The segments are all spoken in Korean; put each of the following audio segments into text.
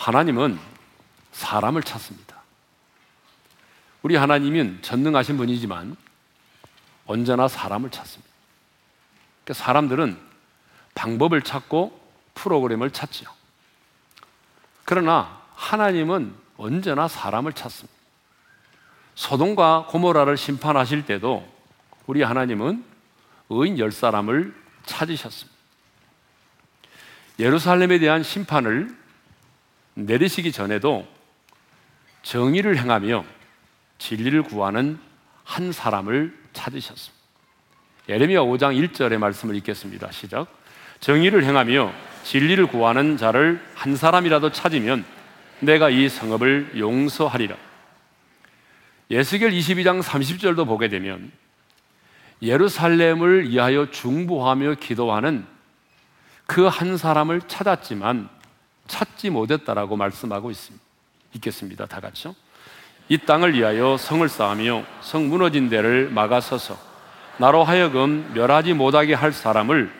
하나님은 사람을 찾습니다. 우리 하나님은 전능하신 분이지만 언제나 사람을 찾습니다. 그러니까 사람들은 방법을 찾고 프로그램을 찾지요. 그러나 하나님은 언제나 사람을 찾습니다. 소돔과 고모라를 심판하실 때도 우리 하나님은 의인 열 사람을 찾으셨습니다. 예루살렘에 대한 심판을 내리시기 전에도 정의를 행하며 진리를 구하는 한 사람을 찾으셨습니다. 예레미야 5장 1절의 말씀을 읽겠습니다. 시작. 정의를 행하며 진리를 구하는 자를 한 사람이라도 찾으면 내가 이 성읍을 용서하리라. 예수결 22장 30절도 보게 되면 예루살렘을 위하여 중보하며 기도하는 그 한 사람을 찾았지만 찾지 못했다라고 말씀하고 있습니다. 읽겠습니다. 다 같이요. 이 땅을 위하여 성을 쌓으며 성 무너진 데를 막아서서 나로 하여금 멸하지 못하게 할 사람을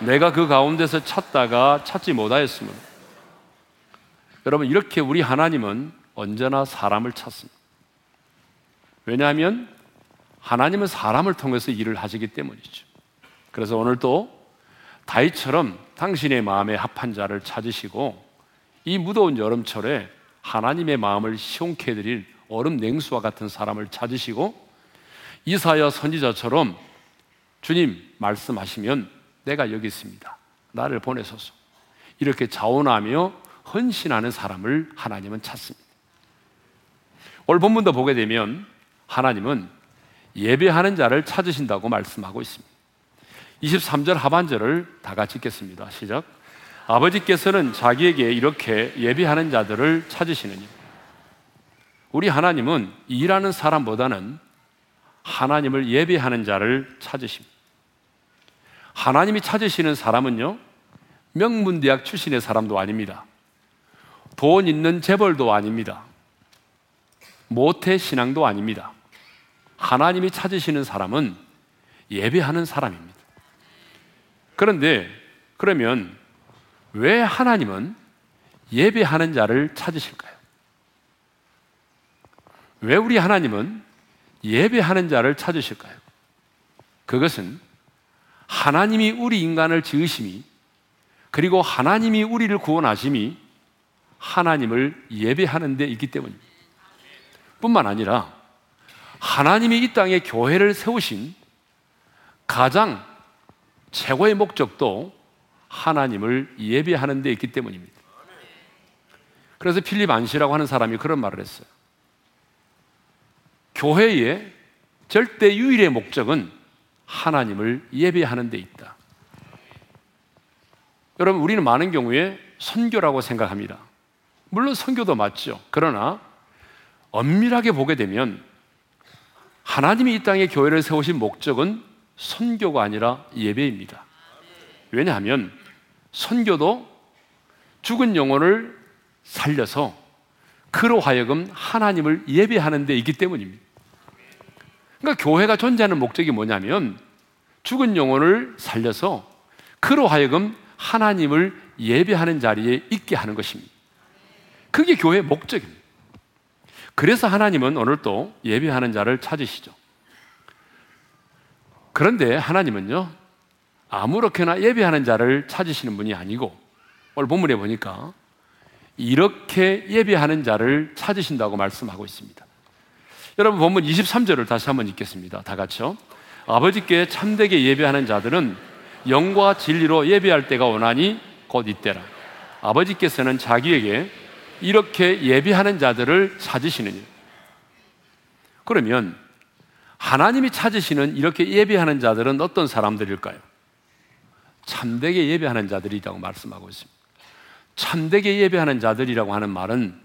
내가 그 가운데서 찾다가 찾지 못하였으므로 여러분 이렇게 우리 하나님은 언제나 사람을 찾습니다. 왜냐하면 하나님은 사람을 통해서 일을 하시기 때문이죠. 그래서 오늘도 다윗처럼 당신의 마음에 합한 자를 찾으시고 이 무더운 여름철에 하나님의 마음을 시원케 해드릴 얼음 냉수와 같은 사람을 찾으시고 이사야 선지자처럼 주님 말씀하시면 내가 여기 있습니다. 나를 보내소서. 이렇게 자원하며 헌신하는 사람을 하나님은 찾습니다. 오늘 본문도 보게 되면 하나님은 예배하는 자를 찾으신다고 말씀하고 있습니다. 23절 하반절을 다 같이 읽겠습니다. 시작. 아버지께서는 자기에게 이렇게 예배하는 자들을 찾으시느니 우리 하나님은 일하는 사람보다는 하나님을 예배하는 자를 찾으십니다. 하나님이 찾으시는 사람은요, 명문대학 출신의 사람도 아닙니다. 돈 있는 재벌도 아닙니다. 모태 신앙도 아닙니다. 하나님이 찾으시는 사람은 예배하는 사람입니다. 그런데 그러면 왜 하나님은 예배하는 자를 찾으실까요? 왜 우리 하나님은 예배하는 자를 찾으실까요? 그것은 하나님이 우리 인간을 지으심이 그리고 하나님이 우리를 구원하심이 하나님을 예배하는 데 있기 때문입니다. 뿐만 아니라 하나님이 이 땅에 교회를 세우신 가장 최고의 목적도 하나님을 예배하는 데 있기 때문입니다. 그래서 필립 안시라고 하는 사람이 그런 말을 했어요. 교회의 절대 유일의 목적은 하나님을 예배하는 데 있다. 여러분, 우리는 많은 경우에 선교라고 생각합니다. 물론 선교도 맞죠. 그러나 엄밀하게 보게 되면 하나님이 이 땅에 교회를 세우신 목적은 선교가 아니라 예배입니다. 왜냐하면 선교도 죽은 영혼을 살려서 그로 하여금 하나님을 예배하는 데 있기 때문입니다. 그러니까 교회가 존재하는 목적이 뭐냐면 죽은 영혼을 살려서 그로 하여금 하나님을 예배하는 자리에 있게 하는 것입니다. 그게 교회의 목적입니다. 그래서 하나님은 오늘도 예배하는 자를 찾으시죠. 그런데 하나님은요, 아무렇게나 예배하는 자를 찾으시는 분이 아니고, 오늘 본문에 보니까 이렇게 예배하는 자를 찾으신다고 말씀하고 있습니다. 여러분 본문 23절을 다시 한번 읽겠습니다. 다 같이요. 아버지께 참되게 예배하는 자들은 영과 진리로 예배할 때가 오나니 곧 이때라. 아버지께서는 자기에게 이렇게 예배하는 자들을 찾으시느니. 그러면 하나님이 찾으시는 이렇게 예배하는 자들은 어떤 사람들일까요? 참되게 예배하는 자들이라고 말씀하고 있습니다. 참되게 예배하는 자들이라고 하는 말은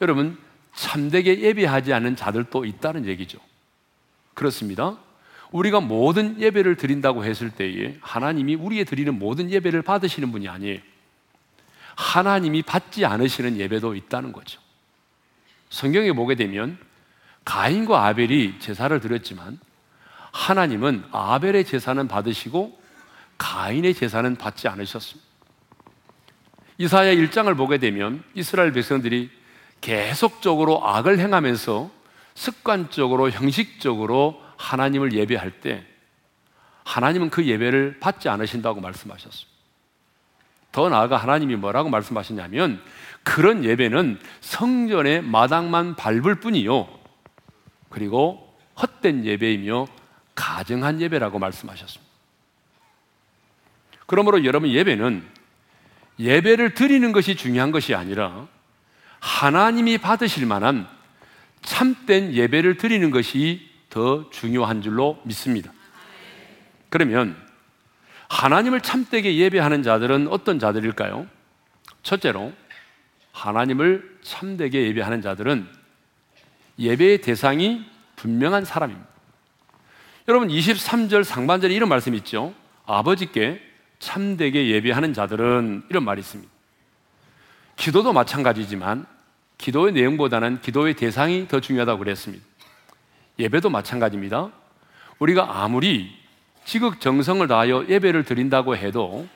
여러분 참되게 예배하지 않는 자들도 있다는 얘기죠. 그렇습니다. 우리가 모든 예배를 드린다고 했을 때에 하나님이 우리의 드리는 모든 예배를 받으시는 분이 아니에요. 하나님이 받지 않으시는 예배도 있다는 거죠. 성경에 보게 되면 가인과 아벨이 제사를 드렸지만 하나님은 아벨의 제사는 받으시고 가인의 제사는 받지 않으셨습니다. 이사야 1장을 보게 되면 이스라엘 백성들이 계속적으로 악을 행하면서 습관적으로 형식적으로 하나님을 예배할 때 하나님은 그 예배를 받지 않으신다고 말씀하셨습니다. 더 나아가 하나님이 뭐라고 말씀하셨냐면 그런 예배는 성전의 마당만 밟을 뿐이요. 그리고 헛된 예배이며 가증한 예배라고 말씀하셨습니다. 그러므로 여러분 예배는 예배를 드리는 것이 중요한 것이 아니라 하나님이 받으실 만한 참된 예배를 드리는 것이 더 중요한 줄로 믿습니다. 그러면 하나님을 참되게 예배하는 자들은 어떤 자들일까요? 첫째로 하나님을 참되게 예배하는 자들은 예배의 대상이 분명한 사람입니다. 여러분 23절 상반절에 이런 말씀이 있죠. 아버지께 참되게 예배하는 자들은 이런 말이 있습니다. 기도도 마찬가지지만 기도의 내용보다는 기도의 대상이 더 중요하다고 그랬습니다. 예배도 마찬가지입니다. 우리가 아무리 지극 정성을 다하여 예배를 드린다고 해도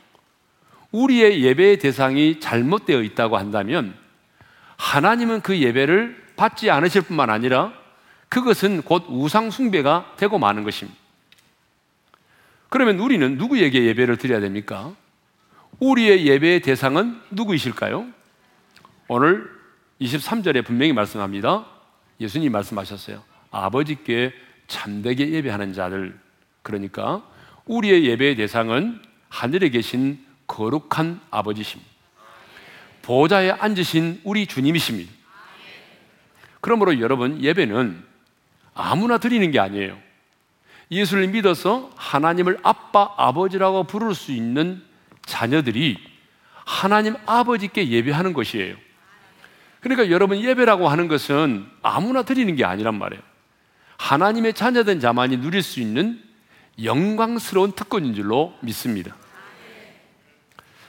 우리의 예배의 대상이 잘못되어 있다고 한다면 하나님은 그 예배를 받지 않으실 뿐만 아니라 그것은 곧 우상숭배가 되고 마는 것입니다. 그러면 우리는 누구에게 예배를 드려야 됩니까? 우리의 예배의 대상은 누구이실까요? 오늘 23절에 분명히 말씀합니다. 예수님 말씀하셨어요. 아버지께 참되게 예배하는 자들. 그러니까 우리의 예배의 대상은 하늘에 계신 거룩한 아버지십니다. 보좌에 앉으신 우리 주님이십니다. 그러므로 여러분 예배는 아무나 드리는 게 아니에요. 예수를 믿어서 하나님을 아빠, 아버지라고 부를 수 있는 자녀들이 하나님 아버지께 예배하는 것이에요. 그러니까 여러분 예배라고 하는 것은 아무나 드리는 게 아니란 말이에요. 하나님의 자녀된 자만이 누릴 수 있는 영광스러운 특권인 줄로 믿습니다.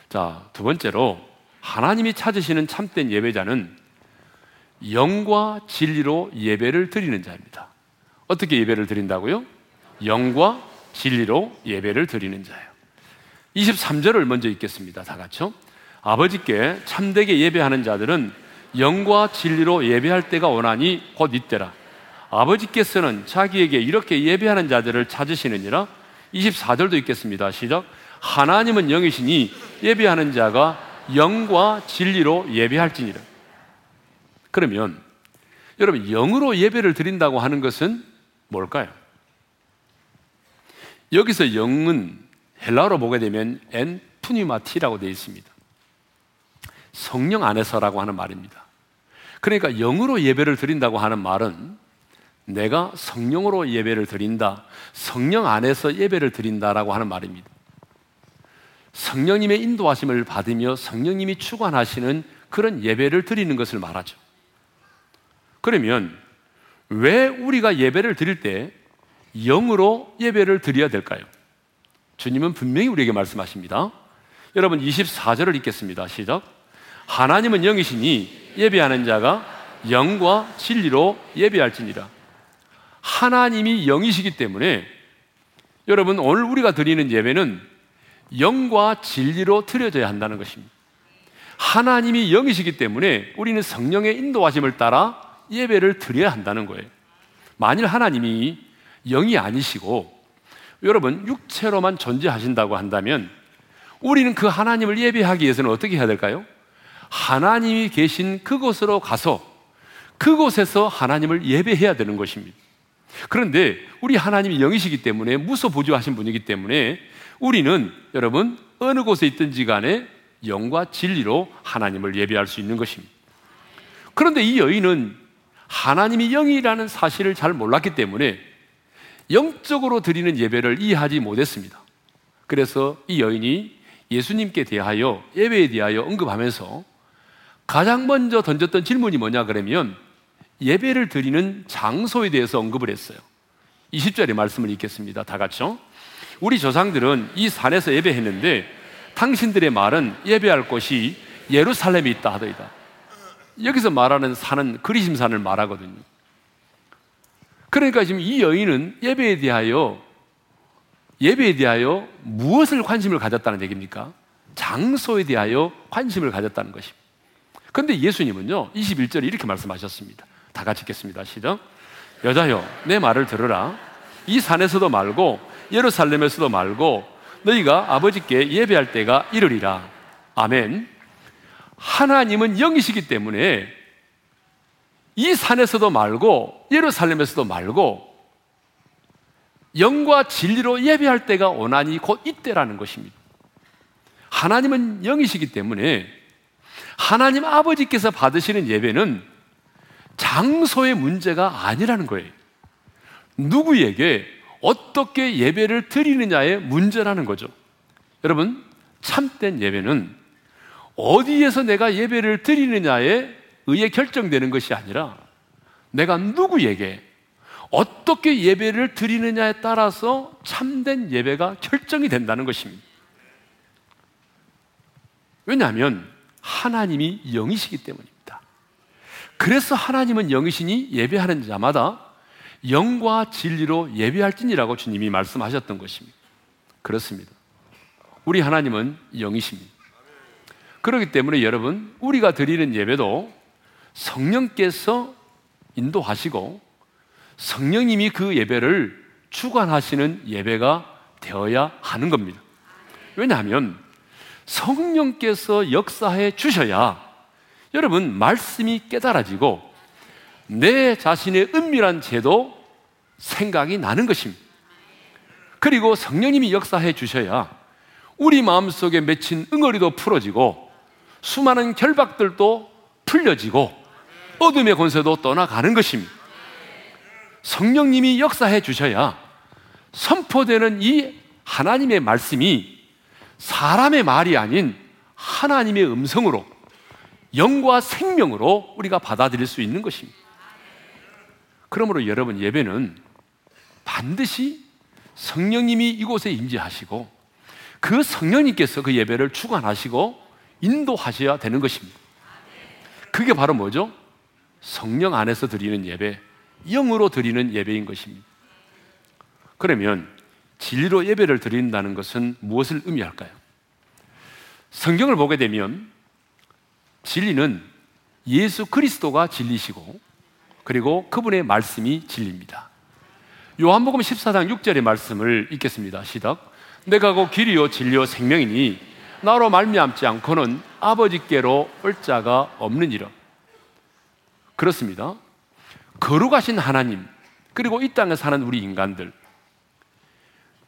자, 두 번째로 하나님이 찾으시는 참된 예배자는 영과 진리로 예배를 드리는 자입니다. 어떻게 예배를 드린다고요? 영과 진리로 예배를 드리는 자예요. 23절을 먼저 읽겠습니다. 다 같이요. 아버지께 참되게 예배하는 자들은 영과 진리로 예배할 때가 오나니 곧 이때라. 아버지께서는 자기에게 이렇게 예배하는 자들을 찾으시느니라. 24절도 읽겠습니다. 시작. 하나님은 영이시니 예배하는 자가 영과 진리로 예배할지니라. 그러면 여러분 영으로 예배를 드린다고 하는 것은 뭘까요? 여기서 영은 헬라어로 보게 되면 엔 푸니마티라고 되어 있습니다. 성령 안에서라고 하는 말입니다. 그러니까 영으로 예배를 드린다고 하는 말은 내가 성령으로 예배를 드린다, 성령 안에서 예배를 드린다라고 하는 말입니다. 성령님의 인도하심을 받으며 성령님이 주관하시는 그런 예배를 드리는 것을 말하죠. 그러면 왜 우리가 예배를 드릴 때 영으로 예배를 드려야 될까요? 주님은 분명히 우리에게 말씀하십니다. 여러분 24절을 읽겠습니다. 시작. 하나님은 영이시니 예배하는 자가 영과 진리로 예배할지니라. 하나님이 영이시기 때문에 여러분 오늘 우리가 드리는 예배는 영과 진리로 드려져야 한다는 것입니다. 하나님이 영이시기 때문에 우리는 성령의 인도하심을 따라 예배를 드려야 한다는 거예요. 만일 하나님이 영이 아니시고 여러분 육체로만 존재하신다고 한다면 우리는 그 하나님을 예배하기 위해서는 어떻게 해야 될까요? 하나님이 계신 그곳으로 가서 그곳에서 하나님을 예배해야 되는 것입니다. 그런데 우리 하나님이 영이시기 때문에 무소부조하신 분이기 때문에 우리는 여러분 어느 곳에 있든지 간에 영과 진리로 하나님을 예배할 수 있는 것입니다. 그런데 이 여인은 하나님이 영이라는 사실을 잘 몰랐기 때문에 영적으로 드리는 예배를 이해하지 못했습니다. 그래서 이 여인이 예수님께 대하여 예배에 대하여 언급하면서 가장 먼저 던졌던 질문이 뭐냐 그러면 예배를 드리는 장소에 대해서 언급을 했어요. 20절의 말씀을 읽겠습니다. 다 같이요. 우리 조상들은 이 산에서 예배했는데 당신들의 말은 예배할 곳이 예루살렘에 있다 하더이다. 여기서 말하는 산은 그리심산을 말하거든요. 그러니까 지금 이 여인은 예배에 대하여 예배에 대하여 무엇을 관심을 가졌다는 얘기입니까? 장소에 대하여 관심을 가졌다는 것입니다. 그런데 예수님은요, 21절에 이렇게 말씀하셨습니다. 다 같이 읽겠습니다. 시작. 여자여, 내 말을 들으라. 이 산에서도 말고, 예루살렘에서도 말고, 너희가 아버지께 예배할 때가 이르리라. 아멘. 하나님은 영이시기 때문에 이 산에서도 말고, 예루살렘에서도 말고, 영과 진리로 예배할 때가 오나니 곧 이때라는 것입니다. 하나님은 영이시기 때문에 하나님 아버지께서 받으시는 예배는 장소의 문제가 아니라는 거예요. 누구에게 어떻게 예배를 드리느냐의 문제라는 거죠. 여러분, 참된 예배는 어디에서 내가 예배를 드리느냐에 의해 결정되는 것이 아니라 내가 누구에게 어떻게 예배를 드리느냐에 따라서 참된 예배가 결정이 된다는 것입니다. 왜냐하면 하나님이 영이시기 때문입니다. 그래서 하나님은 영이시니 예배하는 자마다 영과 진리로 예배할지니라고 주님이 말씀하셨던 것입니다. 그렇습니다. 우리 하나님은 영이십니다. 그렇기 때문에 여러분, 우리가 드리는 예배도 성령께서 인도하시고 성령님이 그 예배를 주관하시는 예배가 되어야 하는 겁니다. 왜냐하면 성령께서 역사해 주셔야 여러분 말씀이 깨달아지고 내 자신의 은밀한 죄도 생각이 나는 것입니다. 그리고 성령님이 역사해 주셔야 우리 마음속에 맺힌 응어리도 풀어지고 수많은 결박들도 풀려지고 어둠의 권세도 떠나가는 것입니다. 성령님이 역사해 주셔야 선포되는 이 하나님의 말씀이 사람의 말이 아닌 하나님의 음성으로 영과 생명으로 우리가 받아들일 수 있는 것입니다. 그러므로 여러분 예배는 반드시 성령님이 이곳에 임재하시고 그 성령님께서 그 예배를 주관하시고 인도하셔야 되는 것입니다. 그게 바로 뭐죠? 성령 안에서 드리는 예배, 영으로 드리는 예배인 것입니다. 그러면 진리로 예배를 드린다는 것은 무엇을 의미할까요? 성경을 보게 되면 진리는 예수 그리스도가 진리시고 그리고 그분의 말씀이 진리입니다. 요한복음 14장 6절의 말씀을 읽겠습니다. 시작. 내가 곧 길이요 진리요 생명이니 나로 말미암지 않고는 아버지께로 올 자가 없느니라. 그렇습니다. 거룩하신 하나님, 그리고 이 땅에 사는 우리 인간들.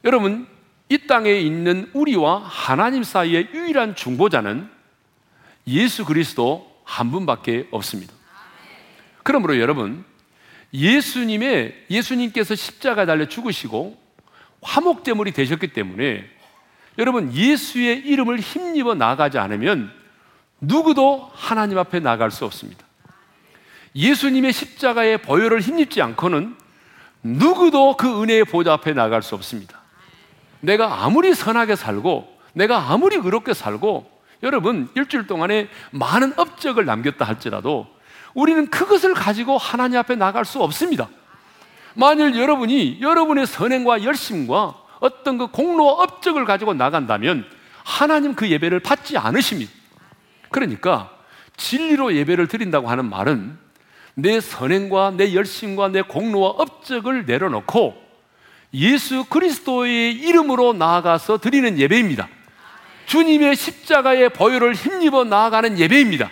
여러분, 이 땅에 있는 우리와 하나님 사이의 유일한 중보자는 예수 그리스도 한 분밖에 없습니다. 그러므로 여러분, 예수님의, 예수님께서 십자가 달려 죽으시고 화목제물이 되셨기 때문에 여러분, 예수의 이름을 힘입어 나가지 않으면 누구도 하나님 앞에 나갈 수 없습니다. 예수님의 십자가의 보혈을 힘입지 않고는 누구도 그 은혜의 보좌 앞에 나갈 수 없습니다. 내가 아무리 선하게 살고, 내가 아무리 의롭게 살고, 여러분, 일주일 동안에 많은 업적을 남겼다 할지라도 우리는 그것을 가지고 하나님 앞에 나갈 수 없습니다. 만일 여러분이 여러분의 선행과 열심과 어떤 그 공로와 업적을 가지고 나간다면 하나님 그 예배를 받지 않으십니다. 그러니까 진리로 예배를 드린다고 하는 말은 내 선행과 내 열심과 내 공로와 업적을 내려놓고 예수 그리스도의 이름으로 나아가서 드리는 예배입니다. 주님의 십자가의 보혈을 힘입어 나아가는 예배입니다.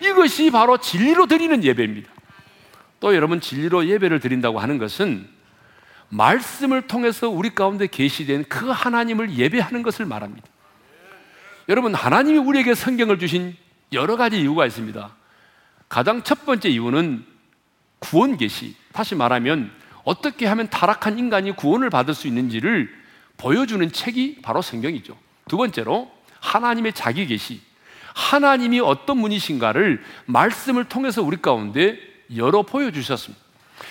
이것이 바로 진리로 드리는 예배입니다. 또 여러분 진리로 예배를 드린다고 하는 것은 말씀을 통해서 우리 가운데 계시된 그 하나님을 예배하는 것을 말합니다. 여러분 하나님이 우리에게 성경을 주신 여러 가지 이유가 있습니다. 가장 첫 번째 이유는 구원 계시. 다시 말하면 어떻게 하면 타락한 인간이 구원을 받을 수 있는지를 보여주는 책이 바로 성경이죠. 두 번째로 하나님의 자기 계시. 하나님이 어떤 분이신가를 말씀을 통해서 우리 가운데 열어 보여주셨습니다.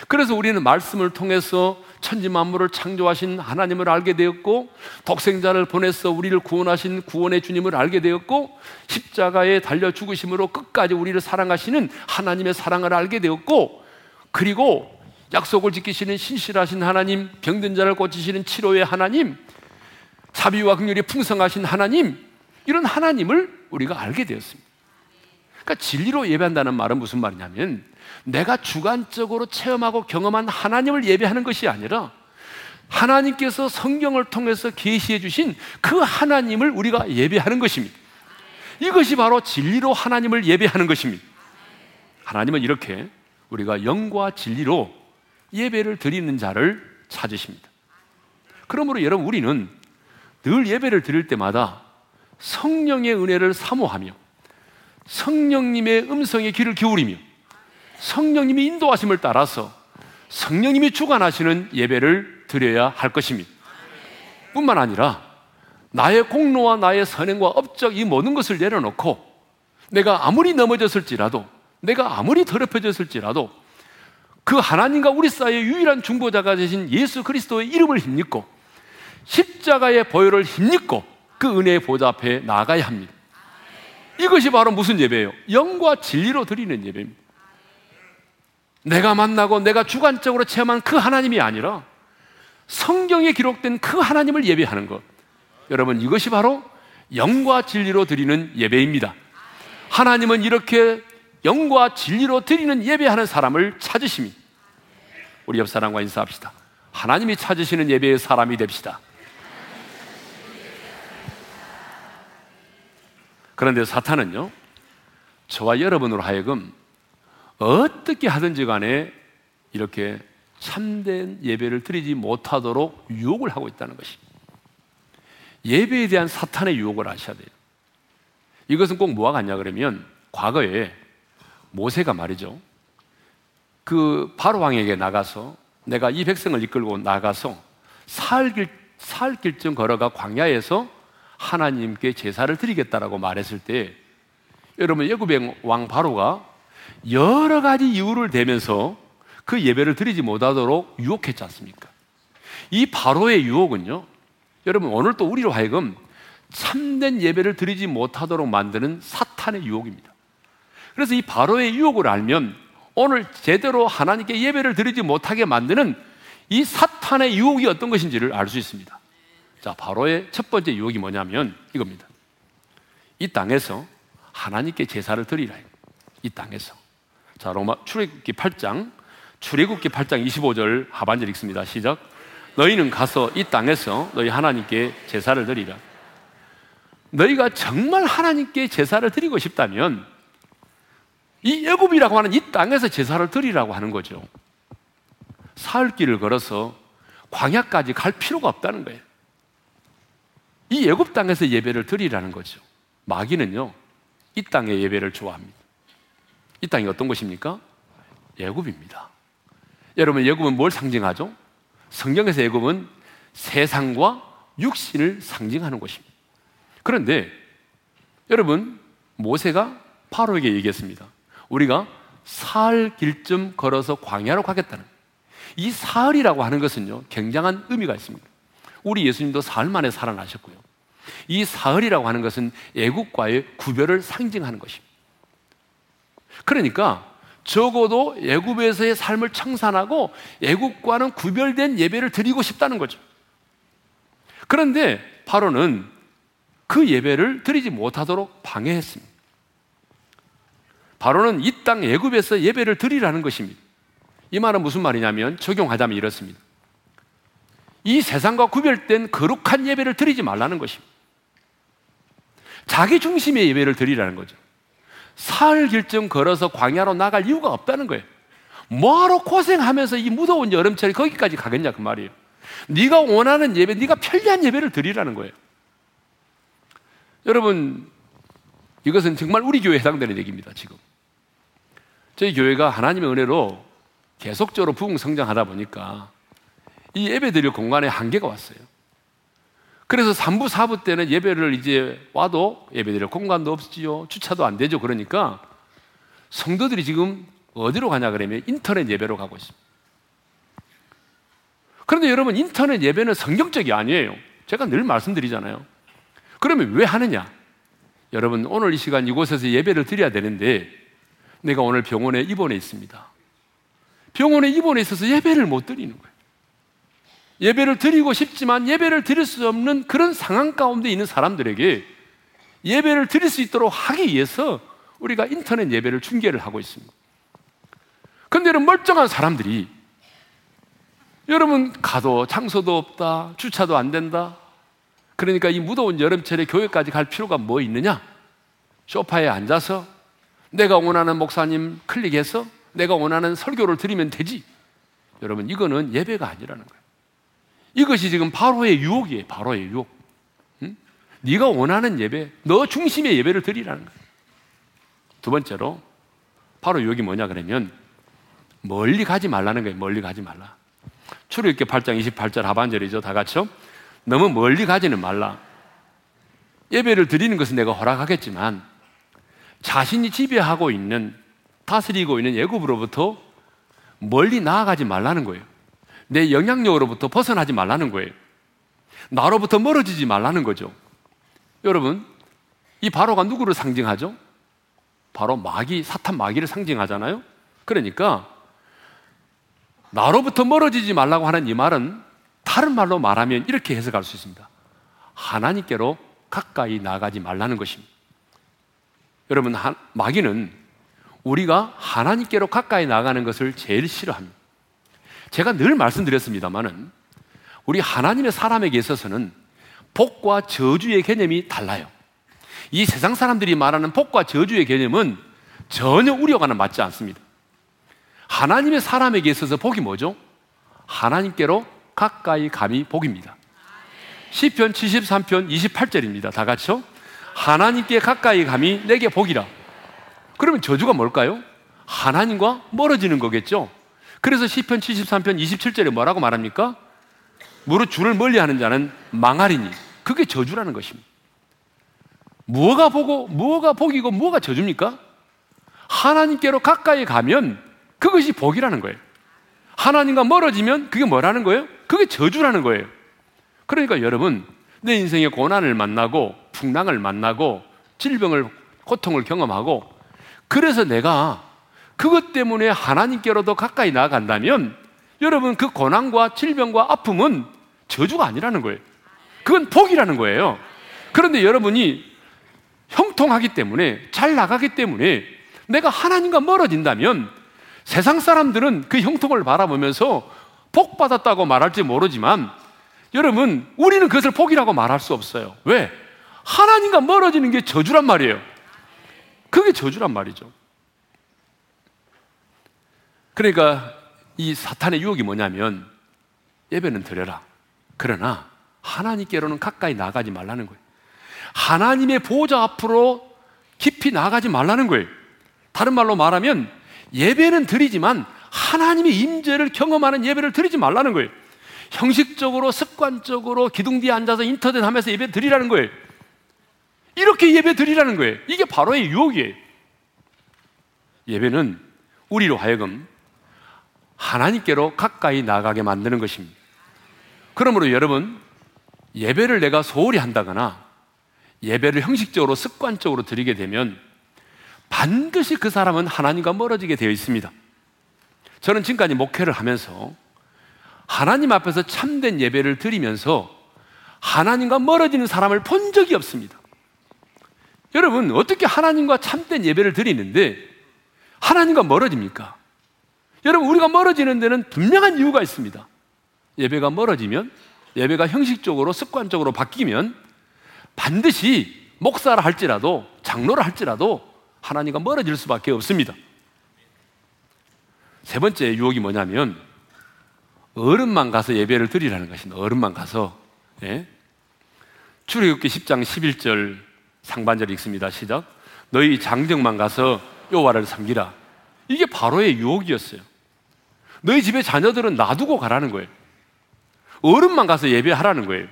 그래서 우리는 말씀을 통해서 천지 만물을 창조하신 하나님을 알게 되었고 독생자를 보내서 우리를 구원하신 구원의 주님을 알게 되었고 십자가에 달려 죽으심으로 끝까지 우리를 사랑하시는 하나님의 사랑을 알게 되었고 그리고 약속을 지키시는 신실하신 하나님, 병든 자를 고치시는 치료의 하나님, 자비와 긍휼이 풍성하신 하나님, 이런 하나님을 우리가 알게 되었습니다. 그러니까 진리로 예배한다는 말은 무슨 말이냐면 내가 주관적으로 체험하고 경험한 하나님을 예배하는 것이 아니라 하나님께서 성경을 통해서 계시해 주신 그 하나님을 우리가 예배하는 것입니다. 이것이 바로 진리로 하나님을 예배하는 것입니다. 하나님은 이렇게 우리가 영과 진리로 예배를 드리는 자를 찾으십니다. 그러므로 여러분 우리는 늘 예배를 드릴 때마다 성령의 은혜를 사모하며 성령님의 음성에 귀를 기울이며 성령님이 인도하심을 따라서 성령님이 주관하시는 예배를 드려야 할 것입니다. 뿐만 아니라 나의 공로와 나의 선행과 업적 이 모든 것을 내려놓고 내가 아무리 넘어졌을지라도 내가 아무리 더럽혀졌을지라도 그 하나님과 우리 사이의 유일한 중보자가 되신 예수 그리스도의 이름을 힘입고 십자가의 보혈을 힘입고 그 은혜의 보좌 앞에 나가야 합니다. 이것이 바로 무슨 예배예요? 영과 진리로 드리는 예배입니다. 내가 만나고 내가 주관적으로 체험한 그 하나님이 아니라 성경에 기록된 그 하나님을 예배하는 것. 여러분, 이것이 바로 영과 진리로 드리는 예배입니다. 하나님은 이렇게 영과 진리로 드리는 예배하는 사람을 찾으십니다. 우리 옆 사람과 인사합시다. 하나님이 찾으시는 예배의 사람이 됩시다. 그런데 사탄은요, 저와 여러분으로 하여금 어떻게 하든지 간에 이렇게 참된 예배를 드리지 못하도록 유혹을 하고 있다는 것입니다. 예배에 대한 사탄의 유혹을 아셔야 돼요. 이것은 꼭 뭐와 같냐 그러면 과거에 모세가 말이죠. 그 바로 왕에게 나가서 내가 이 백성을 이끌고 나가서 사흘길 사흘길쯤 걸어가 광야에서 하나님께 제사를 드리겠다라고 말했을 때 여러분 예굽의 왕 바로가 여러 가지 이유를 대면서 그 예배를 드리지 못하도록 유혹했지 않습니까? 이 바로의 유혹은요, 여러분 오늘 또 우리로 하여금 참된 예배를 드리지 못하도록 만드는 사탄의 유혹입니다. 그래서 이 바로의 유혹을 알면 오늘 제대로 하나님께 예배를 드리지 못하게 만드는 이 사탄의 유혹이 어떤 것인지를 알 수 있습니다. 자, 바로의 첫 번째 유혹이 뭐냐면 이겁니다. 이 땅에서 하나님께 제사를 드리라. 이 땅에서. 자, 로마 출애굽기 8장 출애굽기 8장 25절 하반절 읽습니다. 시작. 너희는 가서 이 땅에서 너희 하나님께 제사를 드리라. 너희가 정말 하나님께 제사를 드리고 싶다면 이 애굽이라고 하는 이 땅에서 제사를 드리라고 하는 거죠. 사흘길을 걸어서 광야까지 갈 필요가 없다는 거예요. 이 애굽 땅에서 예배를 드리라는 거죠. 마귀는요, 이 땅의 예배를 좋아합니다. 이 땅이 어떤 곳입니까? 애굽입니다. 여러분, 애굽은 뭘 상징하죠? 성경에서 애굽은 세상과 육신을 상징하는 곳입니다. 그런데 여러분, 모세가 파로에게 얘기했습니다. 우리가 사흘 길쯤 걸어서 광야로 가겠다는 이 사흘이라고 하는 것은요, 굉장한 의미가 있습니다. 우리 예수님도 사흘 만에 살아나셨고요. 이 사흘이라고 하는 것은 애국과의 구별을 상징하는 것입니다. 그러니까 적어도 애굽에서의 삶을 청산하고 애굽과는 구별된 예배를 드리고 싶다는 거죠. 그런데 바로는 그 예배를 드리지 못하도록 방해했습니다. 바로는 이 땅 애굽에서 예배를 드리라는 것입니다. 이 말은 무슨 말이냐면 적용하자면 이렇습니다. 이 세상과 구별된 거룩한 예배를 드리지 말라는 것입니다. 자기 중심의 예배를 드리라는 거죠. 사흘 길쯤 걸어서 광야로 나갈 이유가 없다는 거예요. 뭐하러 고생하면서 이 무더운 여름철에 거기까지 가겠냐 그 말이에요. 네가 원하는 예배, 네가 편리한 예배를 드리라는 거예요. 여러분, 이것은 정말 우리 교회에 해당되는 얘기입니다, 지금. 저희 교회가 하나님의 은혜로 계속적으로 부흥 성장하다 보니까 이 예배 드릴 공간에 한계가 왔어요. 그래서 3부, 4부 때는 예배를 이제 와도 예배 드릴 공간도 없지요. 주차도 안 되죠. 그러니까 성도들이 지금 어디로 가냐 그러면 인터넷 예배로 가고 있습니다. 그런데 여러분, 인터넷 예배는 성경적이 아니에요. 제가 늘 말씀드리잖아요. 그러면 왜 하느냐? 여러분, 오늘 이 시간 이곳에서 예배를 드려야 되는데 내가 오늘 병원에 입원해 있습니다. 병원에 입원해 있어서 예배를 못 드리는 거예요. 예배를 드리고 싶지만 예배를 드릴 수 없는 그런 상황 가운데 있는 사람들에게 예배를 드릴 수 있도록 하기 위해서 우리가 인터넷 예배를 중계를 하고 있습니다. 근데 이런 멀쩡한 사람들이 여러분 가도 장소도 없다, 주차도 안 된다. 그러니까 이 무더운 여름철에 교회까지 갈 필요가 뭐 있느냐? 소파에 앉아서 내가 원하는 목사님 클릭해서 내가 원하는 설교를 드리면 되지. 여러분 이거는 예배가 아니라는 거예요. 이것이 지금 바로의 유혹이에요. 바로의 유혹. 응? 네가 원하는 예배, 너 중심의 예배를 드리라는 거예요. 두 번째로 바로 유혹이 뭐냐 그러면 멀리 가지 말라는 거예요. 멀리 가지 말라. 출애굽기 8장 28절 하반절이죠. 다 같이요. 너무 멀리 가지는 말라. 예배를 드리는 것은 내가 허락하겠지만 자신이 지배하고 있는 다스리고 있는 예굽으로부터 멀리 나아가지 말라는 거예요. 내 영향력으로부터 벗어나지 말라는 거예요. 나로부터 멀어지지 말라는 거죠. 여러분, 이 바로가 누구를 상징하죠? 바로 마귀, 사탄 마귀를 상징하잖아요? 그러니까 나로부터 멀어지지 말라고 하는 이 말은 다른 말로 말하면 이렇게 해석할 수 있습니다. 하나님께로 가까이 나가지 말라는 것입니다. 여러분, 마귀는 우리가 하나님께로 가까이 나가는 것을 제일 싫어합니다. 제가 늘 말씀드렸습니다만은 우리 하나님의 사람에게 있어서는 복과 저주의 개념이 달라요. 이 세상 사람들이 말하는 복과 저주의 개념은 전혀 우려가는 맞지 않습니다. 하나님의 사람에게 있어서 복이 뭐죠? 하나님께로 가까이 감이 복입니다. 시편 73편 28절입니다. 다 같이요. 하나님께 가까이 감이 내게 복이라. 그러면 저주가 뭘까요? 하나님과 멀어지는 거겠죠. 그래서 시편 73편 27절에 뭐라고 말합니까? 무릇 주를 멀리하는 자는 망하리니 그게 저주라는 것입니다. 뭐가 보고 뭐가 복이고 뭐가 저주입니까? 하나님께로 가까이 가면 그것이 복이라는 거예요. 하나님과 멀어지면 그게 뭐라는 거예요? 그게 저주라는 거예요. 그러니까 여러분, 내 인생에 고난을 만나고 풍랑을 만나고 질병을 고통을 경험하고 그래서 내가 그것 때문에 하나님께로 더 가까이 나아간다면 여러분 그 고난과 질병과 아픔은 저주가 아니라는 거예요. 그건 복이라는 거예요. 그런데 여러분이 형통하기 때문에 잘 나가기 때문에 내가 하나님과 멀어진다면 세상 사람들은 그 형통을 바라보면서 복 받았다고 말할지 모르지만 여러분, 우리는 그것을 복이라고 말할 수 없어요. 왜? 하나님과 멀어지는 게 저주란 말이에요. 그게 저주란 말이죠. 그러니까 이 사탄의 유혹이 뭐냐면 예배는 드려라. 그러나 하나님께로는 가까이 나가지 말라는 거예요. 하나님의 보좌 앞으로 깊이 나가지 말라는 거예요. 다른 말로 말하면 예배는 드리지만 하나님의 임재를 경험하는 예배를 드리지 말라는 거예요. 형식적으로 습관적으로 기둥 뒤에 앉아서 인터넷 하면서 예배 드리라는 거예요. 이렇게 예배 드리라는 거예요. 이게 바로의 유혹이에요. 예배는 우리로 하여금 하나님께로 가까이 나가게 만드는 것입니다. 그러므로 여러분, 예배를 내가 소홀히 한다거나 예배를 형식적으로 습관적으로 드리게 되면 반드시 그 사람은 하나님과 멀어지게 되어 있습니다. 저는 지금까지 목회를 하면서 하나님 앞에서 참된 예배를 드리면서 하나님과 멀어지는 사람을 본 적이 없습니다. 여러분, 어떻게 하나님과 참된 예배를 드리는데 하나님과 멀어집니까? 여러분, 우리가 멀어지는 데는 분명한 이유가 있습니다. 예배가 멀어지면, 예배가 형식적으로, 습관적으로 바뀌면 반드시 목사라 할지라도, 장로라 할지라도 하나님과 멀어질 수밖에 없습니다. 세 번째 유혹이 뭐냐면 어른만 가서 예배를 드리라는 것입니다. 어른만 가서 예? 출애굽기 10장 11절 상반절 읽습니다. 시작. 너희 장정만 가서 여호와를 섬기라. 이게 바로의 유혹이었어요. 너희 집에 자녀들은 놔두고 가라는 거예요. 어른만 가서 예배하라는 거예요.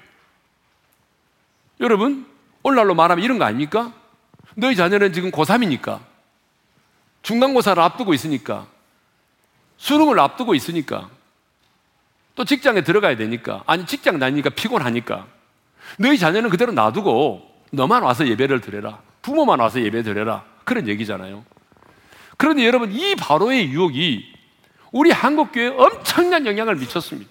여러분, 오늘날로 말하면 이런 거 아닙니까? 너희 자녀는 지금 고3이니까 중간고사를 앞두고 있으니까 수능을 앞두고 있으니까 또 직장에 들어가야 되니까 아니 직장 다니니까 피곤하니까 너희 자녀는 그대로 놔두고 너만 와서 예배를 드려라 부모만 와서 예배 드려라 그런 얘기잖아요 그런데 여러분 이 바로의 유혹이 우리 한국 교회에 엄청난 영향을 미쳤습니다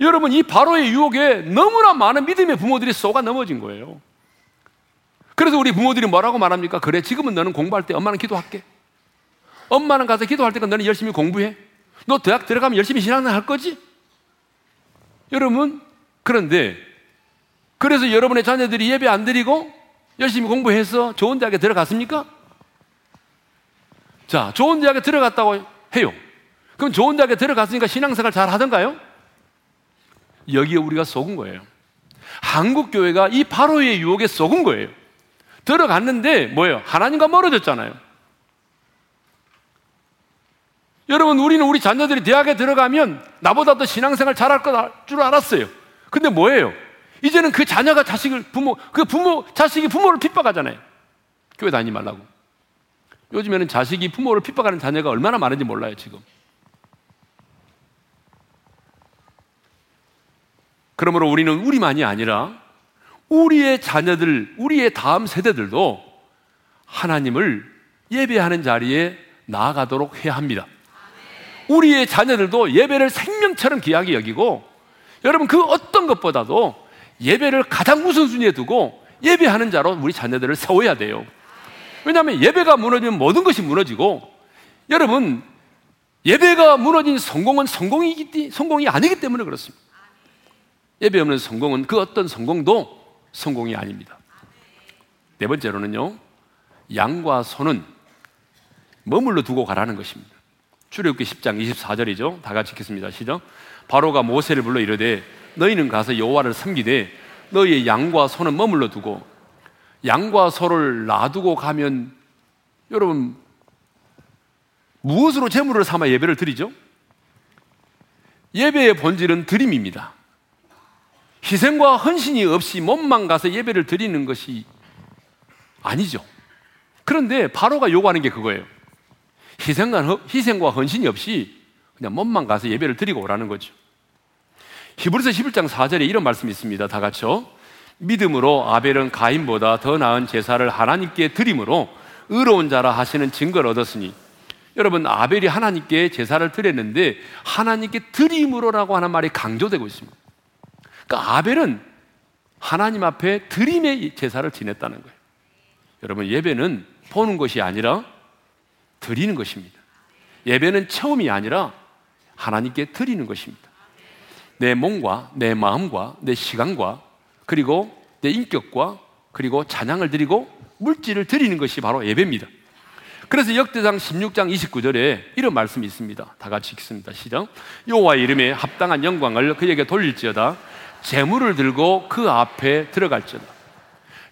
여러분 이 바로의 유혹에 너무나 많은 믿음의 부모들이 쏘가 넘어진 거예요 그래서 우리 부모들이 뭐라고 말합니까? 그래, 지금은 너는 공부할 때 엄마는 기도할게. 엄마는 가서 기도할 때까 너는 열심히 공부해. 너 대학 들어가면 열심히 신앙생활 할 거지? 여러분, 그런데 그래서 여러분의 자녀들이 예배 안 드리고 열심히 공부해서 좋은 대학에 들어갔습니까? 자, 좋은 대학에 들어갔다고 해요. 그럼 좋은 대학에 들어갔으니까 신앙생활 잘 하던가요? 여기에 우리가 속은 거예요. 한국 교회가 이 바로의 유혹에 속은 거예요. 들어갔는데 뭐예요? 하나님과 멀어졌잖아요. 여러분, 우리는 우리 자녀들이 대학에 들어가면 나보다 더 신앙생활 잘할 줄 알았어요. 근데 뭐예요? 이제는 그 자녀가 자식을 부모, 그 부모, 자식이 부모를 핍박하잖아요. 교회 다니지 말라고. 요즘에는 자식이 부모를 핍박하는 자녀가 얼마나 많은지 몰라요, 지금. 그러므로 우리는 우리만이 아니라 우리의 자녀들, 우리의 다음 세대들도 하나님을 예배하는 자리에 나아가도록 해야 합니다. 우리의 자녀들도 예배를 생명처럼 귀하게 여기고 여러분 그 어떤 것보다도 예배를 가장 우선순위에 두고 예배하는 자로 우리 자녀들을 세워야 돼요. 왜냐하면 예배가 무너지면 모든 것이 무너지고 여러분 예배가 무너진 성공은 성공이기, 성공이 아니기 때문에 그렇습니다. 예배 없는 성공은 그 어떤 성공도 성공이 아닙니다. 네 번째로는요, 양과 소는 머물러 두고 가라는 것입니다. 출애굽기 10장 24절이죠. 다 같이 읽겠습니다. 시작. 바로가 모세를 불러 이르되 너희는 가서 여호와를 섬기되 너희의 양과 소는 머물러 두고 양과 소를 놔두고 가면 여러분 무엇으로 제물을 삼아 예배를 드리죠? 예배의 본질은 드림입니다. 희생과 헌신이 없이 몸만 가서 예배를 드리는 것이 아니죠. 그런데 바로가 요구하는 게 그거예요. 희생과, 희생과 헌신이 없이 그냥 몸만 가서 예배를 드리고 오라는 거죠. 히브리서 11장 4절에 이런 말씀이 있습니다. 다 같이요. 믿음으로 아벨은 가인보다 더 나은 제사를 하나님께 드림으로 의로운 자라 하시는 증거를 얻었으니 여러분 아벨이 하나님께 제사를 드렸는데 하나님께 드림으로라고 하는 말이 강조되고 있습니다. 그러니까 아벨은 하나님 앞에 드림의 제사를 지냈다는 거예요. 여러분 예배는 보는 것이 아니라 드리는 것입니다. 예배는 처음이 아니라 하나님께 드리는 것입니다. 내 몸과 내 마음과 내 시간과 그리고 내 인격과 그리고 찬양을 드리고 물질을 드리는 것이 바로 예배입니다. 그래서 역대상 16장 29절에 이런 말씀이 있습니다. 다 같이 읽습니다. 시작. 여호와 이름에 합당한 영광을 그에게 돌릴지어다. 재물을 들고 그 앞에 들어갈지어다.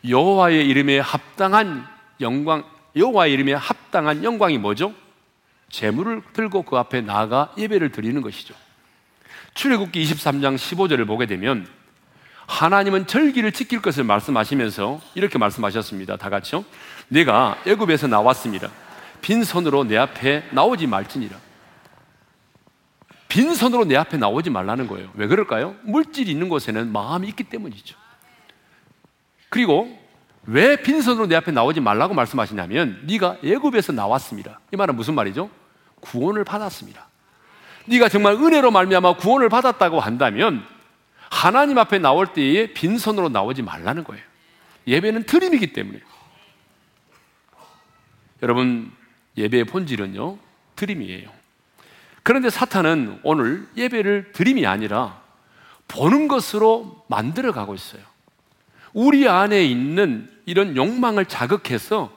여호와의 이름에 합당한 영광, 여호와의 이름에 합당한 영광이 뭐죠? 재물을 들고 그 앞에 나아가 예배를 드리는 것이죠. 출애굽기 23장 15절을 보게 되면 하나님은 절기를 지킬 것을 말씀하시면서 이렇게 말씀하셨습니다. 다 같이요. 내가 애굽에서 나왔습니다. 빈손으로 내 앞에 나오지 말지니라. 빈손으로 내 앞에 나오지 말라는 거예요. 왜 그럴까요? 물질이 있는 곳에는 마음이 있기 때문이죠. 그리고 왜 빈손으로 내 앞에 나오지 말라고 말씀하시냐면 네가 애굽에서 나왔습니다. 이 말은 무슨 말이죠? 구원을 받았습니다. 네가 정말 은혜로 말미암아 구원을 받았다고 한다면 하나님 앞에 나올 때에 빈손으로 나오지 말라는 거예요. 예배는 드림이기 때문에. 여러분, 예배의 본질은요, 드림이에요. 그런데 사탄은 오늘 예배를 드림이 아니라 보는 것으로 만들어 가고 있어요. 우리 안에 있는 이런 욕망을 자극해서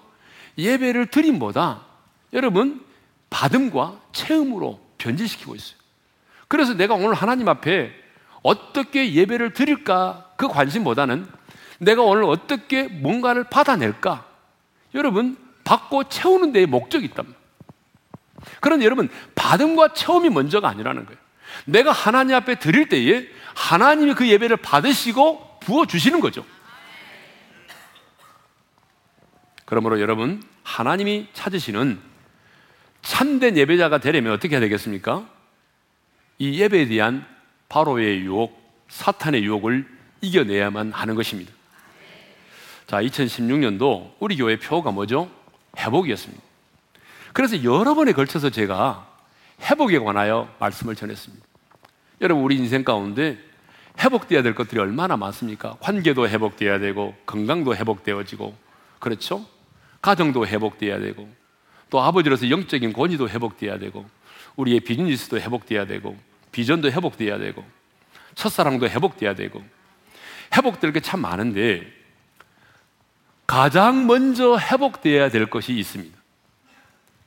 예배를 드림보다 여러분 받음과 체험으로 변질시키고 있어요. 그래서 내가 오늘 하나님 앞에 어떻게 예배를 드릴까 그 관심보다는 내가 오늘 어떻게 뭔가를 받아낼까 여러분 받고 채우는 데에 목적이 있답니다. 그런데 여러분 받음과 체험이 먼저가 아니라는 거예요. 내가 하나님 앞에 드릴 때에 하나님이 그 예배를 받으시고 부어 주시는 거죠. 그러므로 여러분 하나님이 찾으시는 참된 예배자가 되려면 어떻게 해야 되겠습니까? 이 예배에 대한 바로의 유혹, 사탄의 유혹을 이겨내야만 하는 것입니다. 자, 2016년도 우리 교회 표가 뭐죠? 회복이었습니다. 그래서 여러 번에 걸쳐서 제가 회복에 관하여 말씀을 전했습니다. 여러분, 우리 인생 가운데 회복되어야 될 것들이 얼마나 많습니까? 관계도 회복되어야 되고, 건강도 회복되어지고, 그렇죠? 가정도 회복돼야 되고 또 아버지로서 영적인 권위도 회복돼야 되고 우리의 비즈니스도 회복돼야 되고 비전도 회복돼야 되고 첫사랑도 회복돼야 되고 회복될 게 참 많은데 가장 먼저 회복돼야 될 것이 있습니다.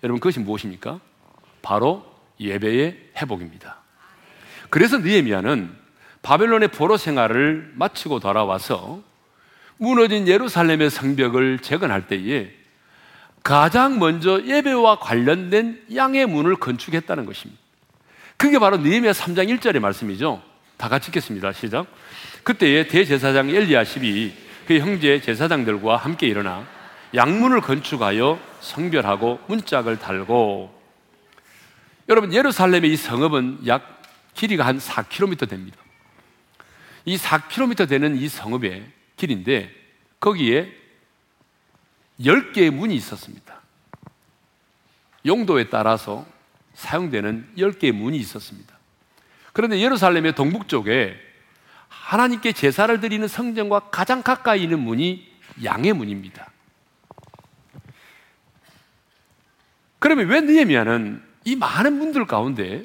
여러분 그것이 무엇입니까? 바로 예배의 회복입니다. 그래서 느헤미야는 바벨론의 포로 생활을 마치고 돌아와서 무너진 예루살렘의 성벽을 재건할 때에 가장 먼저 예배와 관련된 양의 문을 건축했다는 것입니다. 그게 바로 느헤미야 3장 1절의 말씀이죠. 다 같이 읽겠습니다. 시작. 그때에 대제사장 엘리야십이 그 형제 제사장들과 함께 일어나 양문을 건축하여 성별하고 문짝을 달고 여러분 예루살렘의 이 성읍은 약 길이가 한 4km 됩니다. 이 4km 되는 이 성읍의 길인데 거기에 10개의 문이 있었습니다. 용도에 따라서 사용되는 10개의 문이 있었습니다. 그런데 예루살렘의 동북쪽에 하나님께 제사를 드리는 성전과 가장 가까이 있는 문이 양의 문입니다. 그러면 왜 느헤미야는 이 많은 문들 가운데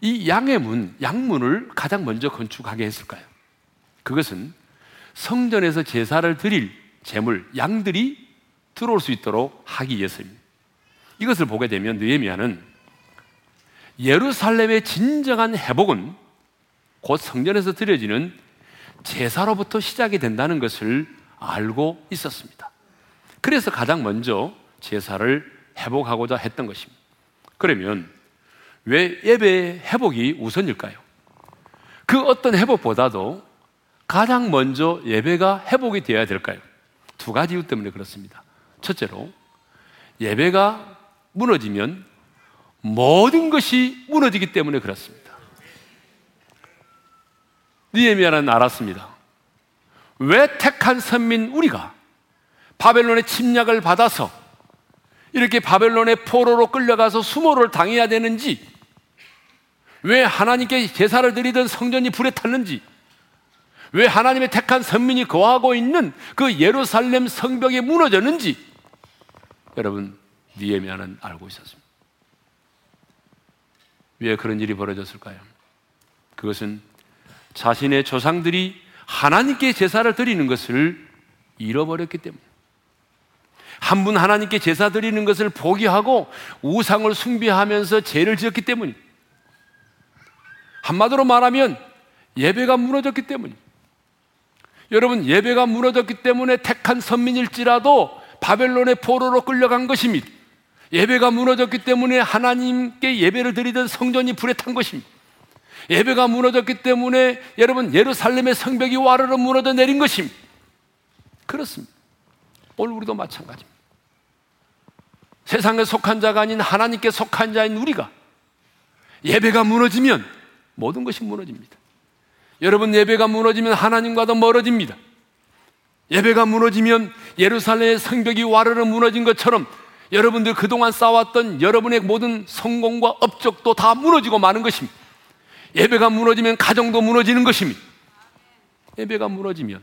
이 양의 문, 양문을 가장 먼저 건축하게 했을까요? 그것은 성전에서 제사를 드릴 제물, 양들이 들어올 수 있도록 하기 위해서입니다. 이것을 보게 되면 느헤미야는 예루살렘의 진정한 회복은 곧 성전에서 드려지는 제사로부터 시작이 된다는 것을 알고 있었습니다. 그래서 가장 먼저 제사를 회복하고자 했던 것입니다. 그러면 왜 예배 회복이 우선일까요? 그 어떤 회복보다도 가장 먼저 예배가 회복이 되어야 될까요? 두 가지 이유 때문에 그렇습니다. 첫째로 예배가 무너지면 모든 것이 무너지기 때문에 그렇습니다. 니에미아는 알았습니다. 왜 택한 선민 우리가 바벨론의 침략을 받아서 이렇게 바벨론의 포로로 끌려가서 수모를 당해야 되는지, 왜 하나님께 제사를 드리던 성전이 불에 탔는지, 왜 하나님의 택한 선민이 거하고 있는 그 예루살렘 성벽이 무너졌는지, 여러분, 니에미아는 알고 있었습니다. 왜 그런 일이 벌어졌을까요? 그것은 자신의 조상들이 하나님께 제사를 드리는 것을 잃어버렸기 때문에 한분 하나님께 제사 드리는 것을 포기하고 우상을 숭배하면서 죄를 지었기 때문이 한마디로 말하면 예배가 무너졌기 때문이 여러분 예배가 무너졌기 때문에 택한 선민일지라도 바벨론의 포로로 끌려간 것입니다. 예배가 무너졌기 때문에 하나님께 예배를 드리던 성전이 불에 탄 것입니다. 예배가 무너졌기 때문에 여러분 예루살렘의 성벽이 와르르 무너져 내린 것입니다. 그렇습니다. 오늘 우리도 마찬가지입니다. 세상에 속한 자가 아닌 하나님께 속한 자인 우리가 예배가 무너지면 모든 것이 무너집니다. 여러분 예배가 무너지면 하나님과도 멀어집니다. 예배가 무너지면 예루살렘의 성벽이 와르르 무너진 것처럼 여러분들 그동안 쌓았던 여러분의 모든 성공과 업적도 다 무너지고 마는 것입니다. 예배가 무너지면 가정도 무너지는 것입니다. 예배가 무너지면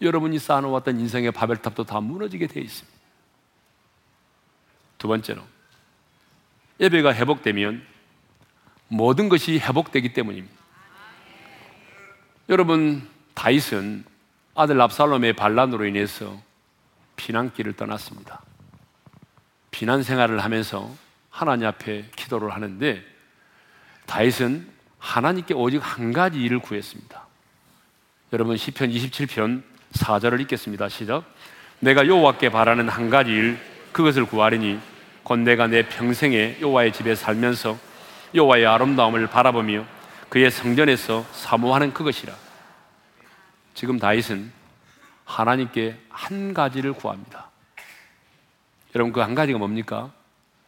여러분이 쌓아놓았던 인생의 바벨탑도 다 무너지게 되어 있습니다. 두 번째로, 예배가 회복되면 모든 것이 회복되기 때문입니다. 여러분, 다윗은 아들 압살롬의 반란으로 인해서 피난길을 떠났습니다. 피난 생활을 하면서 하나님 앞에 기도를 하는데 다윗은 하나님께 오직 한 가지 일을 구했습니다. 여러분 시편 27편 4절을 읽겠습니다. 시작. 내가 여호와께 바라는 한 가지 일 그것을 구하리니 곧 내가 내 평생에 여호와의 집에 살면서 여호와의 아름다움을 바라보며 그의 성전에서 사모하는 그것이라. 지금 다윗은 하나님께 한 가지를 구합니다. 여러분 그 한 가지가 뭡니까?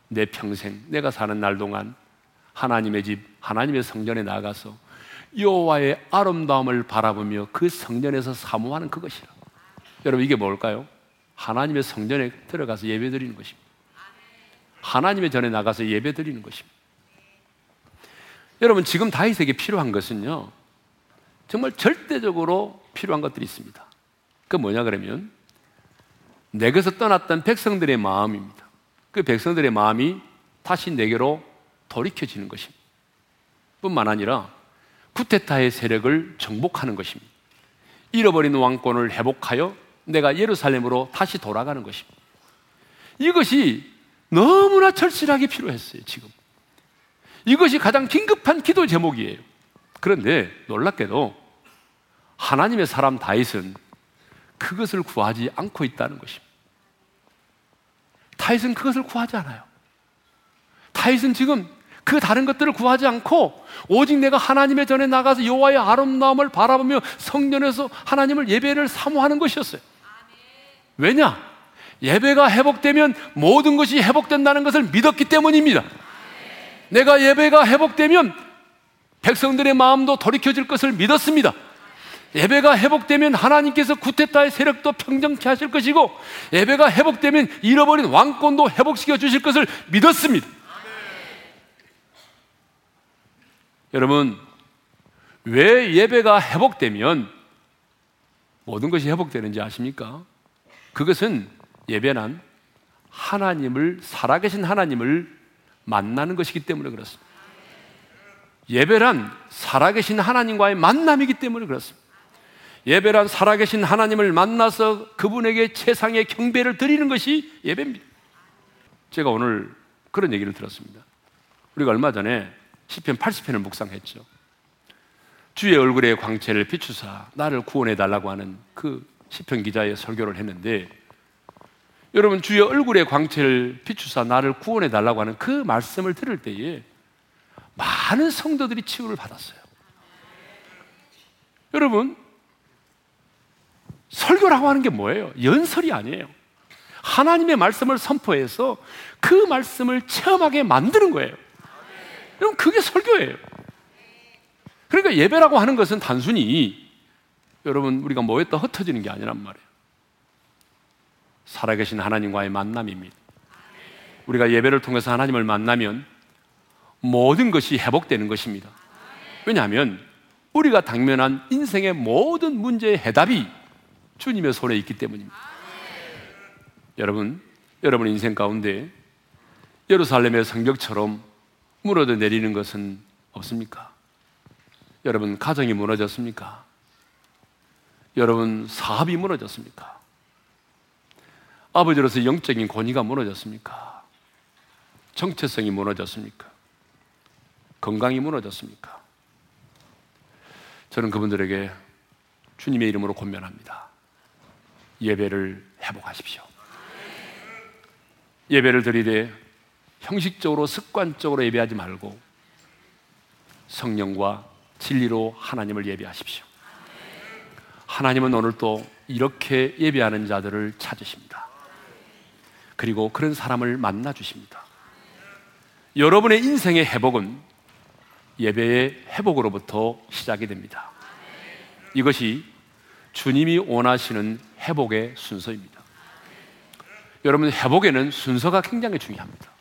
내 평생 내가 사는 날 동안 하나님의 집 하나님의 성전에 나가서 여호와의 아름다움을 바라보며 그 성전에서 사모하는 그것이라. 여러분 이게 뭘까요? 하나님의 성전에 들어가서 예배 드리는 것입니다. 하나님의 전에 나가서 예배 드리는 것입니다. 여러분 지금 다윗에게 필요한 것은요. 정말 절대적으로 필요한 것들이 있습니다. 그 뭐냐 그러면 내게서 떠났던 백성들의 마음입니다. 그 백성들의 마음이 다시 내게로 돌이켜지는 것입니다. 뿐만 아니라 쿠테타의 세력을 정복하는 것입니다. 잃어버린 왕권을 회복하여 내가 예루살렘으로 다시 돌아가는 것입니다. 이것이 너무나 절실하게 필요했어요, 지금. 이것이 가장 긴급한 기도 제목이에요. 그런데 놀랍게도 하나님의 사람 다윗은 그것을 구하지 않고 있다는 것입니다. 다윗은 그것을 구하지 않아요. 다윗은 지금 그 다른 것들을 구하지 않고 오직 내가 하나님의 전에 나가서 여호와의 아름다움을 바라보며 성전에서 하나님을 예배를 사모하는 것이었어요. 왜냐? 예배가 회복되면 모든 것이 회복된다는 것을 믿었기 때문입니다. 내가 예배가 회복되면 백성들의 마음도 돌이켜질 것을 믿었습니다. 예배가 회복되면 하나님께서 구테타의 세력도 평정케 하실 것이고 예배가 회복되면 잃어버린 왕권도 회복시켜 주실 것을 믿었습니다. 여러분, 왜 예배가 회복되면 모든 것이 회복되는지 아십니까? 그것은 예배란 하나님을, 살아계신 하나님을 만나는 것이기 때문에 그렇습니다. 예배란 살아계신 하나님과의 만남이기 때문에 그렇습니다. 예배란 살아계신 하나님을 만나서 그분에게 최상의 경배를 드리는 것이 예배입니다. 제가 오늘 그런 얘기를 들었습니다. 우리가 얼마 전에 시편 80편을 묵상했죠. 주의 얼굴에 광채를 비추사 나를 구원해 달라고 하는 그 시편 기자의 설교를 했는데 여러분 주의 얼굴에 광채를 비추사 나를 구원해 달라고 하는 그 말씀을 들을 때에 많은 성도들이 치유를 받았어요. 여러분 설교라고 하는 게 뭐예요? 연설이 아니에요. 하나님의 말씀을 선포해서 그 말씀을 체험하게 만드는 거예요. 그럼 그게 설교예요. 그러니까 예배라고 하는 것은 단순히 여러분 우리가 모였다 흩어지는 게 아니란 말이에요. 살아계신 하나님과의 만남입니다. 우리가 예배를 통해서 하나님을 만나면 모든 것이 회복되는 것입니다. 왜냐하면 우리가 당면한 인생의 모든 문제의 해답이 주님의 손에 있기 때문입니다. 여러분, 여러분 인생 가운데 예루살렘의 성벽처럼 무너져 내리는 것은 없습니까? 여러분, 가정이 무너졌습니까? 여러분, 사업이 무너졌습니까? 아버지로서 영적인 권위가 무너졌습니까? 정체성이 무너졌습니까? 건강이 무너졌습니까? 저는 그분들에게 주님의 이름으로 권면합니다. 예배를 회복하십시오. 예배를 드리되 형식적으로 습관적으로 예배하지 말고 성령과 진리로 하나님을 예배하십시오. 하나님은 오늘 또 이렇게 예배하는 자들을 찾으십니다. 그리고 그런 사람을 만나 주십니다. 여러분의 인생의 회복은 예배의 회복으로부터 시작이 됩니다. 이것이 주님이 원하시는 회복의 순서입니다. 여러분, 회복에는 순서가 굉장히 중요합니다.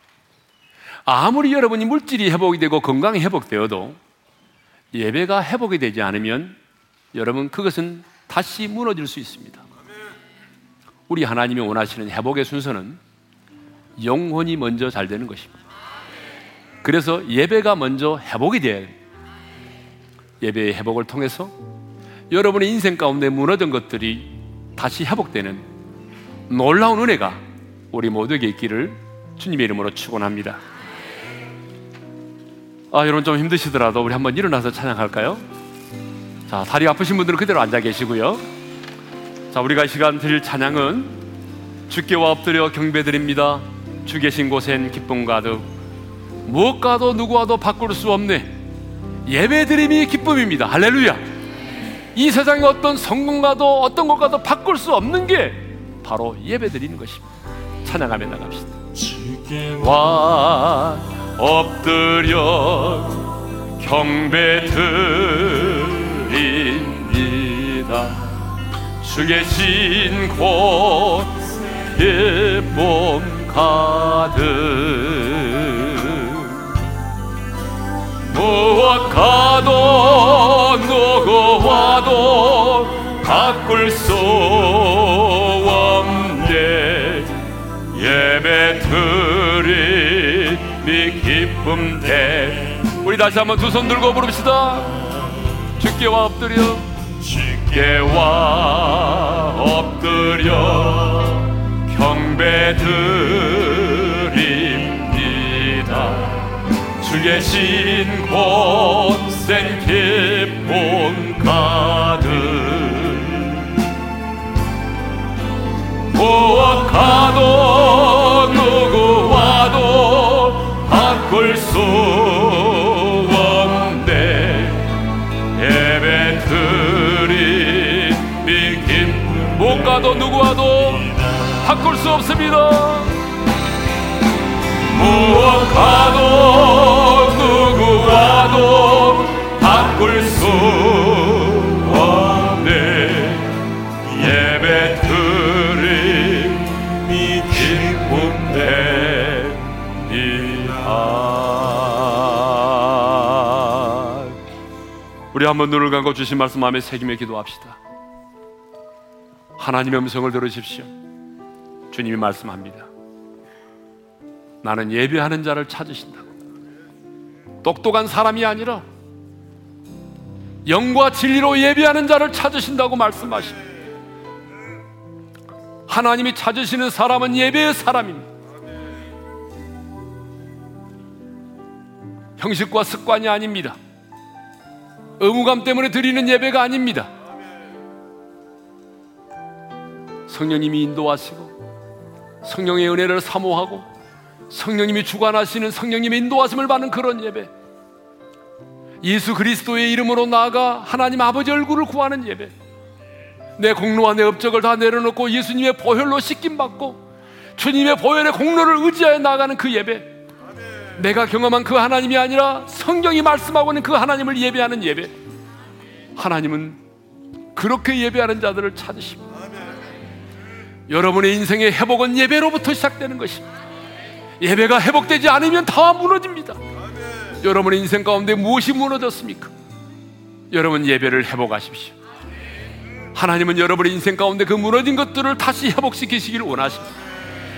아무리 여러분이 물질이 회복이 되고 건강이 회복되어도 예배가 회복이 되지 않으면 여러분 그것은 다시 무너질 수 있습니다. 우리 하나님이 원하시는 회복의 순서는 영혼이 먼저 잘 되는 것입니다. 그래서 예배가 먼저 회복이 돼야. 예배의 회복을 통해서 여러분의 인생 가운데 무너진 것들이 다시 회복되는 놀라운 은혜가 우리 모두에게 있기를 주님의 이름으로 축원합니다. 아, 여러분 좀 힘드시더라도 우리 한번 일어나서 찬양할까요? 자, 다리 아프신 분들은 그대로 앉아 계시고요. 자, 우리가 이 시간 드릴 찬양은 주께와 엎드려 경배드립니다. 주 계신 곳엔 기쁨 가득 무엇과도 누구와도 바꿀 수 없네. 예배드림이 기쁨입니다. 할렐루야. 이 세상의 어떤 성공과도 어떤 것과도 바꿀 수 없는 게 바로 예배 드리는 것입니다. 찬양하며 나갑시다. 주께와 엎드려 경배 드립니다 주 계신 곳에 몸 가득 무엇 가도 누구 와도 바꿀 수 없네. 예배 드림이 기쁨 돼. 우리 다시 한번 두 손 들고 부릅시다. 주께와 엎드려. 주께와 엎드려. 경배 드 주 계신 곳엔 기쁨 가득. 무엇 가도 누구 와도 바꿀 수 없네. 예배 드림이 긴 무엇가도 누구 와도 바꿀 수 없습니다. 무엇 가도 우리 한번 눈을 감고 주신 말씀 마음에 새기며 기도합시다 하나님의 음성을 들으십시오 주님이 말씀합니다 나는 예배하는 자를 찾으신다고. 똑똑한 사람이 아니라 영과 진리로 예배하는 자를 찾으신다고 말씀하십니다. 하나님이 찾으시는 사람은 예배의 사람입니다. 형식과 습관이 아닙니다. 의무감 때문에 드리는 예배가 아닙니다. 성령님이 인도하시고 성령의 은혜를 사모하고 성령님이 주관하시는 성령님의 인도하심을 받는 그런 예배. 예수 그리스도의 이름으로 나아가 하나님 아버지 얼굴을 구하는 예배. 내 공로와 내 업적을 다 내려놓고 예수님의 보혈로 씻김 받고 주님의 보혈의 공로를 의지하여 나가는 그 예배. 내가 경험한 그 하나님이 아니라 성경이 말씀하고 있는 그 하나님을 예배하는 예배. 하나님은 그렇게 예배하는 자들을 찾으십니다. 여러분의 인생의 회복은 예배로부터 시작되는 것입니다. 예배가 회복되지 않으면 다 무너집니다. 여러분의 인생 가운데 무엇이 무너졌습니까? 여러분 예배를 회복하십시오. 하나님은 여러분의 인생 가운데 그 무너진 것들을 다시 회복시키시기를 원하십니다.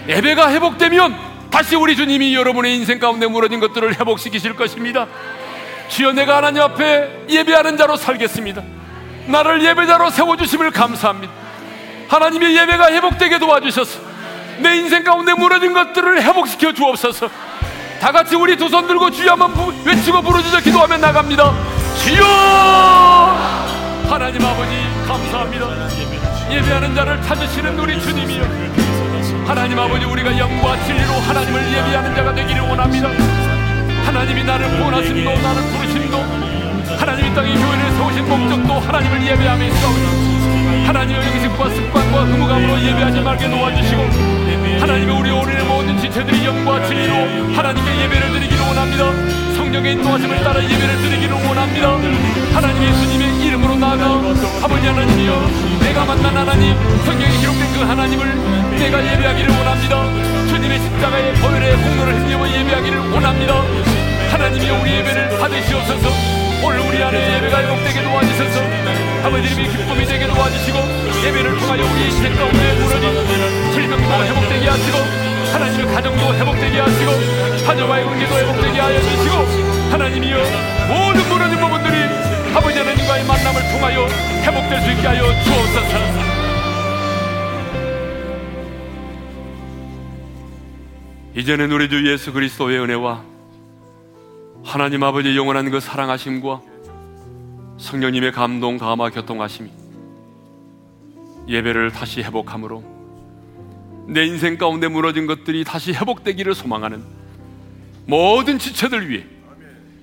예배가 회복되면 다시 우리 주님이 여러분의 인생 가운데 무너진 것들을 회복시키실 것입니다. 주여 내가 하나님 앞에 예배하는 자로 살겠습니다. 나를 예배자로 세워주심을 감사합니다. 하나님의 예배가 회복되게 도와주셔서 내 인생 가운데 무너진 것들을 회복시켜 주옵소서. 다 같이 우리 두 손 들고 주여 한번 외치고 부르짖어 기도하며 나갑니다. 주여! 하나님 아버지 감사합니다. 예배하는 자를 찾으시는 우리 주님이여. 하나님 아버지 우리가 영과 진리로 하나님을 예배하는 자가 되기를 원합니다. 하나님이 나를 구원하심도 나를 부르심도 하나님이 땅에 교회를 세우신 목적도 하나님을 예배하며 있사오니 하나님의 영식과 습관과 의무감으로 예배하지 말게 도와주시고 하나님의 우리 오늘의 모든 지체들이 영과 진리로 하나님께 예배를 드리기를 원합니다 성령의 인도하심을 따라 예배를 드리기를 원합니다 하나님 예수님의 나아가 아버지 하나님이여 내가 만난 하나님 성경에 기록된 그 하나님을 내가 예배하기를 원합니다. 주님의 십자가의 보혈의 공로를 힘입어 예배하기를 원합니다. 하나님이 우리 예배를 받으시옵소서. 오늘 우리 안에 예배가 회복되게 도와주셔서. 아버지님이 기쁨이 되게 도와주시고 예배를 통하여 우리 인생 가운데 무너진 질병도 회복되게 하시고 하나님의 가정도 회복되게 하시고 자녀와의 관계도 회복되게 하여 주시고 하나님이여 모든 부분들이 아버지 하나님과의 만남을 통하여 회복될 수 있게 하여 주옵소서. 이제는 우리 주 예수 그리스도의 은혜와 하나님 아버지 영원한 그 사랑하심과 성령님의 감동, 감화, 교통하심이 예배를 다시 회복함으로 내 인생 가운데 무너진 것들이 다시 회복되기를 소망하는 모든 지체들 위해